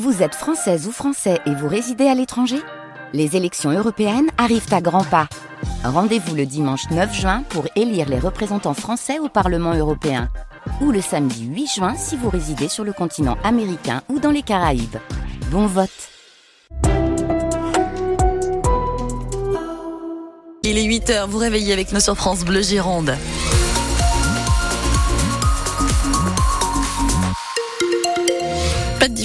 Vous êtes française ou français et vous résidez à l'étranger? Les élections européennes arrivent à grands pas. Rendez-vous le dimanche 9 juin pour élire les représentants français au Parlement européen. Ou le samedi 8 juin si vous résidez sur le continent américain ou dans les Caraïbes. Bon vote Il est 8h, vous réveillez avec nous sur France Bleu Gironde.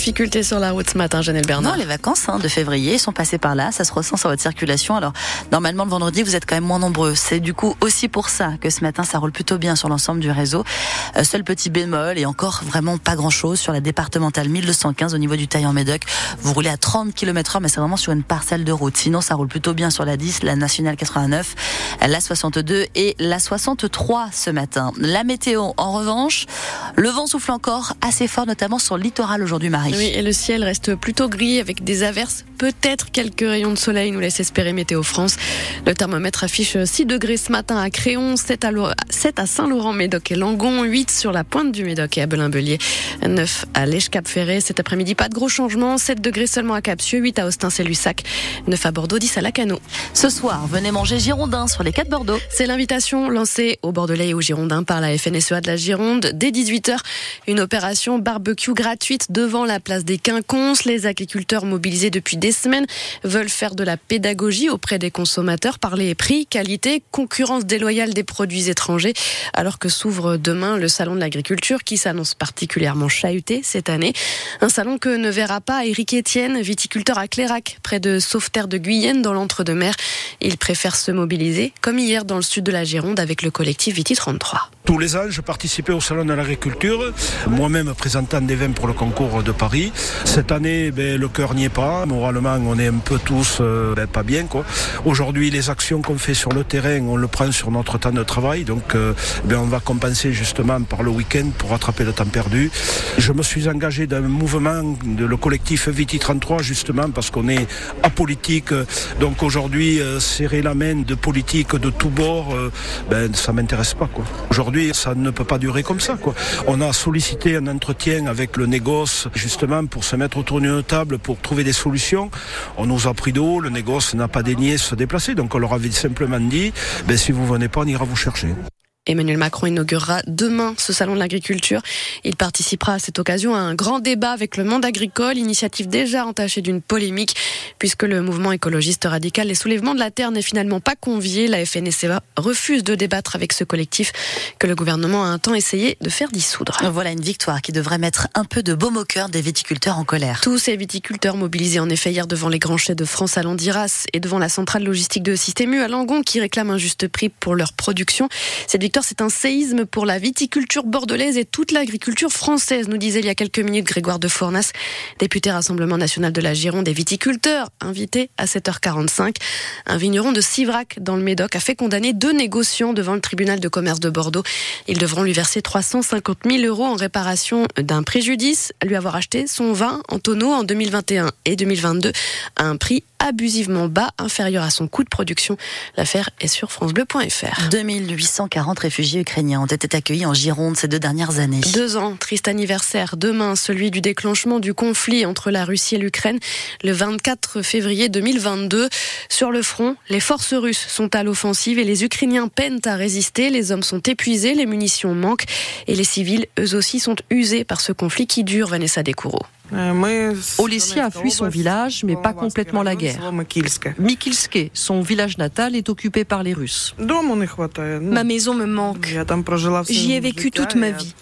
Difficultés sur la route ce matin, Janelle Bernard. Non, les vacances hein, de février sont passées par là. Ça se ressent sur votre circulation. Alors, normalement, le vendredi, vous êtes quand même moins nombreux. C'est du coup aussi pour ça que ce matin, ça roule plutôt bien sur l'ensemble du réseau. Euh, seul petit bémol et encore vraiment pas grand chose sur la départementale 1215 au niveau du taille en Médoc. Vous roulez à 30 km heure, mais c'est vraiment sur une parcelle de route. Sinon, ça roule plutôt bien sur la 10, la nationale 89, la 62 et la 63 ce matin. La météo, en revanche, le vent souffle encore assez fort, notamment sur le littoral aujourd'hui. Oui, et le ciel reste plutôt gris avec des averses, peut-être quelques rayons de soleil, nous laisse espérer Météo France. Le thermomètre affiche 6 degrés ce matin à Créon, 7 à, Saint-Laurent-Médoc et Langon, 8 sur la pointe du Médoc et à Belin-Belier, 9 à Lèche-Cap-Ferré. Cet après-midi, pas de gros changements, 7 degrés seulement à Capsieux, 8 à Austin et Lussac, 9 à Bordeaux, 10 à Lacano. Ce soir, venez manger Girondin sur les 4 Bordeaux. C'est l'invitation lancée au Bordelais et au Girondin par la FNSEA de la Gironde dès 18h. Une opération barbecue gratuite devant la place des Quinconces. Les agriculteurs mobilisés depuis des semaines veulent faire de la pédagogie auprès des consommateurs, parler prix, qualité, concurrence déloyale des produits étrangers, alors que s'ouvre demain le salon de l'agriculture qui s'annonce particulièrement chahuté cette année. Un salon que ne verra pas Éric Etienne, viticulteur à Clérac, près de Sauveterre de Guyenne dans l'entre-deux-mer. Il préfère se mobiliser, comme hier dans le sud de la Gironde avec le collectif Viti 33. Tous les ans, je participais au salon de l'agriculture, moi-même présentant des vins pour le concours de Paris. Cette année, ben, le cœur n'y est pas. Moralement, on est un peu tous euh, ben, pas bien. quoi. Aujourd'hui, les actions qu'on fait sur le terrain, on le prend sur notre temps de travail. Donc, euh, ben, on va compenser justement par le week-end pour rattraper le temps perdu. Je me suis engagé dans un mouvement de le collectif Viti 33 justement parce qu'on est apolitique. Donc aujourd'hui, euh, serrer la main de politique de tous bords, ben, ça m'intéresse pas. quoi. Aujourd'hui, ça ne peut pas durer comme ça. On a sollicité un entretien avec le négoce justement pour se mettre autour d'une table pour trouver des solutions. On nous a pris d'eau, le négoce n'a pas daigné se déplacer, donc on leur avait simplement dit, ben, si vous venez pas, on ira vous chercher. Emmanuel Macron inaugurera demain ce salon de l'agriculture. Il participera à cette occasion à un grand débat avec le monde agricole, initiative déjà entachée d'une polémique, puisque le mouvement écologiste radical Les Soulèvements de la Terre n'est finalement pas convié. La FNSEA refuse de débattre avec ce collectif que le gouvernement a un temps essayé de faire dissoudre. Voilà une victoire qui devrait mettre un peu de baume au cœur des viticulteurs en colère. Tous ces viticulteurs mobilisés en effet hier devant les grands chais de France à Landiras et devant la centrale logistique de Système U à Langon qui réclament un juste prix pour leur production. Cette victoire c'est un séisme pour la viticulture bordelaise et toute l'agriculture française, nous disait il y a quelques minutes Grégoire de Fournas, député Rassemblement national de la Gironde des viticulteurs, invité à 7h45. Un vigneron de Sivrac, dans le Médoc, a fait condamner deux négociants devant le tribunal de commerce de Bordeaux. Ils devront lui verser 350 000 euros en réparation d'un préjudice, lui avoir acheté son vin en tonneau en 2021 et 2022 à un prix abusivement bas, inférieur à son coût de production. L'affaire est sur francebleu.fr. 2840 réfugiés ukrainiens ont été accueillis en Gironde ces deux dernières années. Deux ans, triste anniversaire. Demain, celui du déclenchement du conflit entre la Russie et l'Ukraine, le 24 février 2022. Sur le front, les forces russes sont à l'offensive et les Ukrainiens peinent à résister. Les hommes sont épuisés, les munitions manquent et les civils, eux aussi, sont usés par ce conflit qui dure, Vanessa Descoureaux. Olesia a fui son village, mais pas complètement la guerre. Mikilske, son village natal, est occupé par les Russes. Ma maison me manque. J'y ai vécu toute ma vie.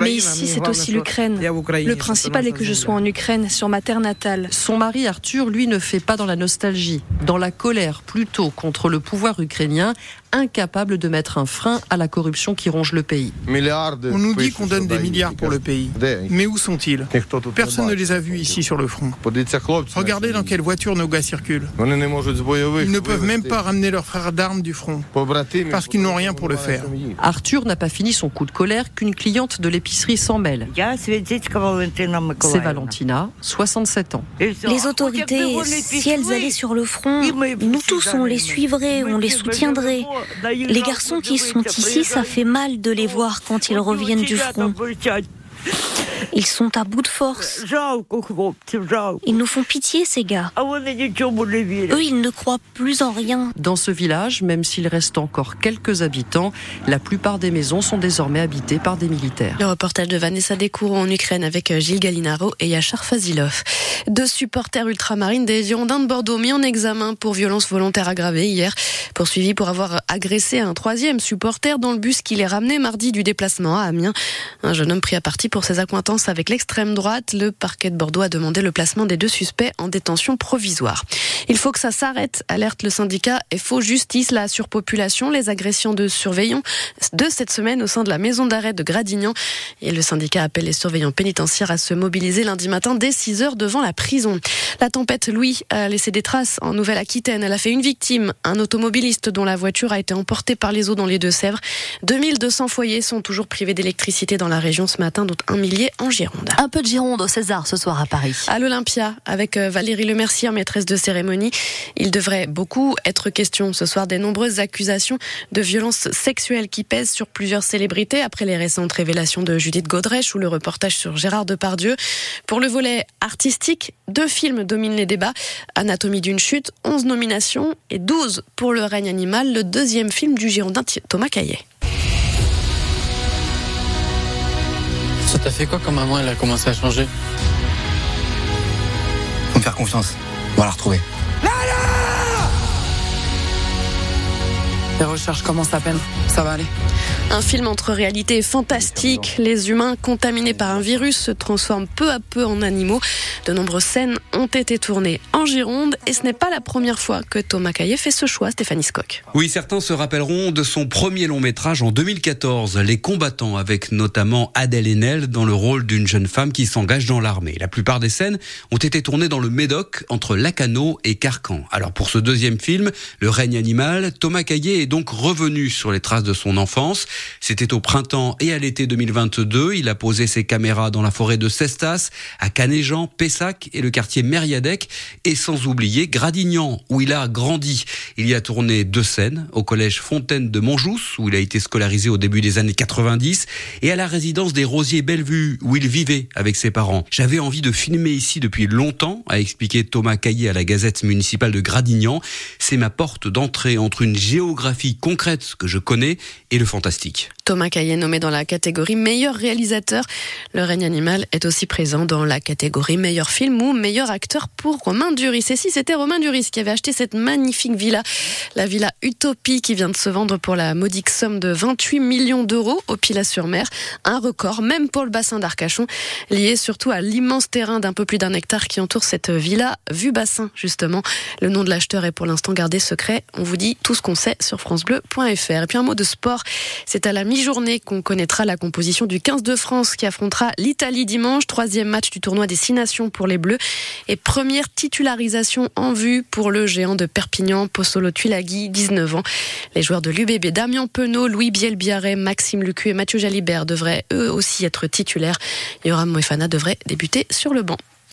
Mais ici, c'est aussi l'Ukraine. Le principal est que je sois en Ukraine, sur ma terre natale. Son mari Arthur, lui, ne fait pas dans la nostalgie, dans la colère plutôt contre le pouvoir ukrainien, incapable de mettre un frein à la corruption qui ronge le pays. On nous dit qu'on donne des milliards pour le pays. Mais où sont-ils Personne ne les a vus ici sur le front. Regardez dans quelle voiture nos gars circulent. Ils ne peuvent même pas ramener leurs frères d'armes du front. Parce qu'ils n'ont rien pour le faire. Arthur n'a pas fini son coup de colère qu'une cliente de l'épicerie s'en mêle. C'est Valentina, 67 ans. Les autorités, si elles allaient sur le front, nous tous, on les suivrait, on les soutiendrait. Les garçons qui sont ici, ça fait mal de les voir quand ils reviennent du front. Ils sont à bout de force. Ils nous font pitié, ces gars. Eux, ils ne croient plus en rien. Dans ce village, même s'il reste encore quelques habitants, la plupart des maisons sont désormais habitées par des militaires. Le reportage de Vanessa Descours en Ukraine avec euh, Gilles Galinaro et Yachar Fazilov. Deux supporters ultramarines des Girondins de Bordeaux mis en examen pour violence volontaire aggravée hier, poursuivis pour avoir agressé un troisième supporter dans le bus qui les ramenait mardi du déplacement à Amiens. Un jeune homme pris à partie pour ses accointances avec l'extrême droite. Le parquet de Bordeaux a demandé le placement des deux suspects en détention provisoire. Il faut que ça s'arrête, alerte le syndicat faut justice, la surpopulation, les agressions de surveillants de cette semaine au sein de la maison d'arrêt de Gradignan. Et le syndicat appelle les surveillants pénitentiaires à se mobiliser lundi matin dès 6 heures devant la prison. La tempête Louis a laissé des traces en Nouvelle-Aquitaine. Elle a fait une victime, un automobiliste dont la voiture a été emportée par les eaux dans les Deux-Sèvres. 2200 foyers sont toujours privés d'électricité dans la région ce matin, dont un millier en Gironde. Un peu de Gironde au César ce soir à Paris. À l'Olympia, avec euh, Valérie Lemercier, maîtresse de cérémonie. Il devrait beaucoup être question ce soir des nombreuses accusations de violences sexuelles qui pèsent sur plusieurs célébrités après les récentes révélations de Judith Godrèche ou le reportage sur Gérard Depardieu. Pour le volet artistique, deux films dominent les débats. Anatomie d'une chute, 11 nominations et 12 pour Le règne animal, le deuxième film du Girondin Thomas Caillet. Ça t'a fait quoi quand maman elle a commencé à changer? Faut me faire confiance. On va la retrouver. Les recherches commencent à peine. Ça va aller. Un film entre réalité et fantastique. Les humains contaminés par un virus se transforment peu à peu en animaux. De nombreuses scènes ont été tournées en Gironde et ce n'est pas la première fois que Thomas Caillet fait ce choix, Stéphanie Skock. Oui, certains se rappelleront de son premier long métrage en 2014, Les combattants, avec notamment Adèle Haenel dans le rôle d'une jeune femme qui s'engage dans l'armée. La plupart des scènes ont été tournées dans le Médoc, entre Lacano et Carcan. Alors pour ce deuxième film, Le règne animal, Thomas Caillet est donc revenu sur les traces de son enfance. C'était au printemps et à l'été 2022. Il a posé ses caméras dans la forêt de Cestas, à Canéjean, Pessac et le quartier Mériadec, et sans oublier Gradignan, où il a grandi. Il y a tourné deux scènes, au collège Fontaine de Montjous, où il a été scolarisé au début des années 90, et à la résidence des Rosiers Bellevue, où il vivait avec ses parents. J'avais envie de filmer ici depuis longtemps, a expliqué Thomas Caillé à la Gazette municipale de Gradignan. C'est ma porte d'entrée entre une géographie concrète que je connais et le fantastique. Thomas Caillet nommé dans la catégorie meilleur réalisateur. Le règne animal est aussi présent dans la catégorie meilleur film ou meilleur acteur pour Romain Duris. Et si c'était Romain Duris qui avait acheté cette magnifique villa, la villa Utopie qui vient de se vendre pour la modique somme de 28 millions d'euros au Pilat-sur-Mer. Un record, même pour le bassin d'Arcachon, lié surtout à l'immense terrain d'un peu plus d'un hectare qui entoure cette villa, vue bassin justement. Le nom de l'acheteur est pour l'instant gardé secret. On vous dit tout ce qu'on sait sur Et puis un mot de sport, c'est à la mi journée qu'on connaîtra la composition du 15 de France qui affrontera l'Italie dimanche, troisième match du tournoi des Six Nations pour les Bleus et première titularisation en vue pour le géant de Perpignan, Possolo Tuilagi, 19 ans. Les joueurs de l'UBB, Damien Penaud, Louis Bielbiaré, Maxime Lucu et Mathieu Jalibert devraient eux aussi être titulaires. Yoram Moefana devrait débuter sur le banc.